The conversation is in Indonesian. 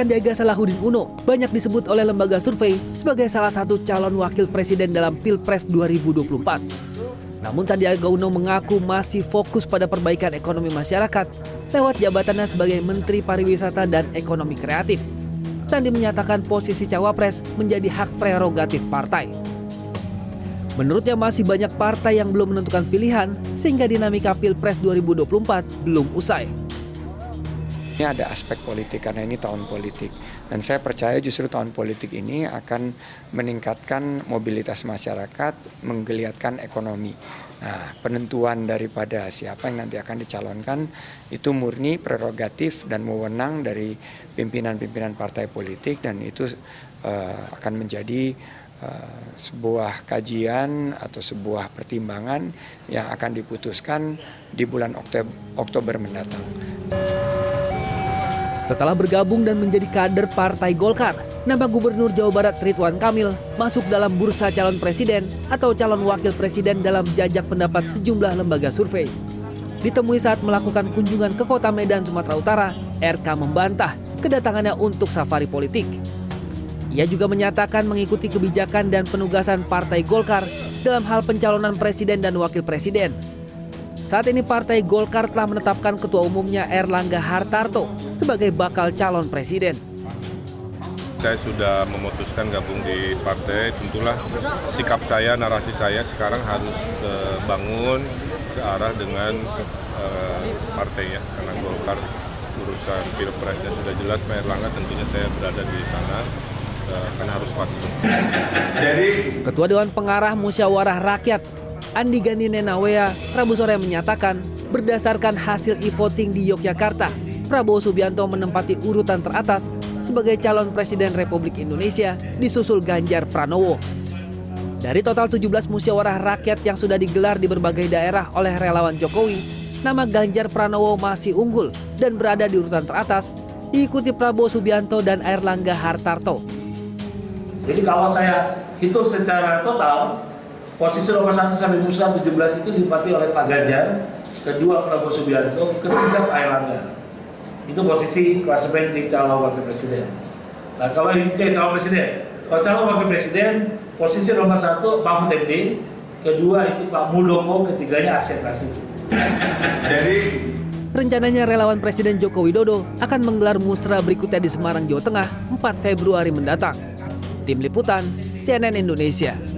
Sandiaga Salahuddin Uno banyak disebut oleh lembaga survei sebagai salah satu calon wakil presiden dalam Pilpres 2024. Namun Sandiaga Uno mengaku masih fokus pada perbaikan ekonomi masyarakat lewat jabatannya sebagai Menteri Pariwisata dan Ekonomi Kreatif. Sandi menyatakan posisi cawapres menjadi hak prerogatif partai. Menurutnya masih banyak partai yang belum menentukan pilihan sehingga dinamika Pilpres 2024 belum usai. Ini ada aspek politik karena ini tahun politik dan saya percaya justru tahun politik ini akan meningkatkan mobilitas masyarakat, menggeliatkan ekonomi. Nah, penentuan daripada siapa yang nanti akan dicalonkan itu murni prerogatif dan wewenang dari pimpinan-pimpinan partai politik dan itu uh, akan menjadi uh, sebuah kajian atau sebuah pertimbangan yang akan diputuskan di bulan Oktober mendatang. Setelah bergabung dan menjadi kader Partai Golkar, nama Gubernur Jawa Barat Ridwan Kamil masuk dalam bursa calon presiden atau calon wakil presiden dalam jajak pendapat sejumlah lembaga survei. Ditemui saat melakukan kunjungan ke kota Medan, Sumatera Utara, RK membantah kedatangannya untuk safari politik. Ia juga menyatakan mengikuti kebijakan dan penugasan Partai Golkar dalam hal pencalonan presiden dan wakil presiden saat ini Partai Golkar telah menetapkan ketua umumnya Erlangga Hartarto sebagai bakal calon presiden. Saya sudah memutuskan gabung di partai, tentulah sikap saya, narasi saya sekarang harus uh, bangun searah dengan uh, partai ya, karena Golkar urusan pilpresnya sudah jelas, Pak Erlangga tentunya saya berada di sana uh, karena harus patuh. Jadi Ketua Dewan Pengarah Musyawarah Rakyat Andi Gani Nenawea Rabu sore menyatakan berdasarkan hasil e-voting di Yogyakarta, Prabowo Subianto menempati urutan teratas sebagai calon presiden Republik Indonesia disusul Ganjar Pranowo. Dari total 17 musyawarah rakyat yang sudah digelar di berbagai daerah oleh relawan Jokowi, nama Ganjar Pranowo masih unggul dan berada di urutan teratas, diikuti Prabowo Subianto dan Airlangga Hartarto. Jadi kalau saya hitung secara total, Posisi nomor 1 sampai Musa 17 itu ditempati oleh Pak Ganjar, kedua Prabowo Subianto, ketiga Pak Erlangga. Itu posisi klasemen di calon wakil presiden. Nah kalau ini calon presiden, kalau calon wakil presiden, posisi nomor satu Mahfud MD, kedua itu Pak Muldoko, ketiganya Asyik Nasib. Jadi Rencananya relawan Presiden Joko Widodo akan menggelar musra berikutnya di Semarang, Jawa Tengah 4 Februari mendatang. Tim Liputan, CNN Indonesia.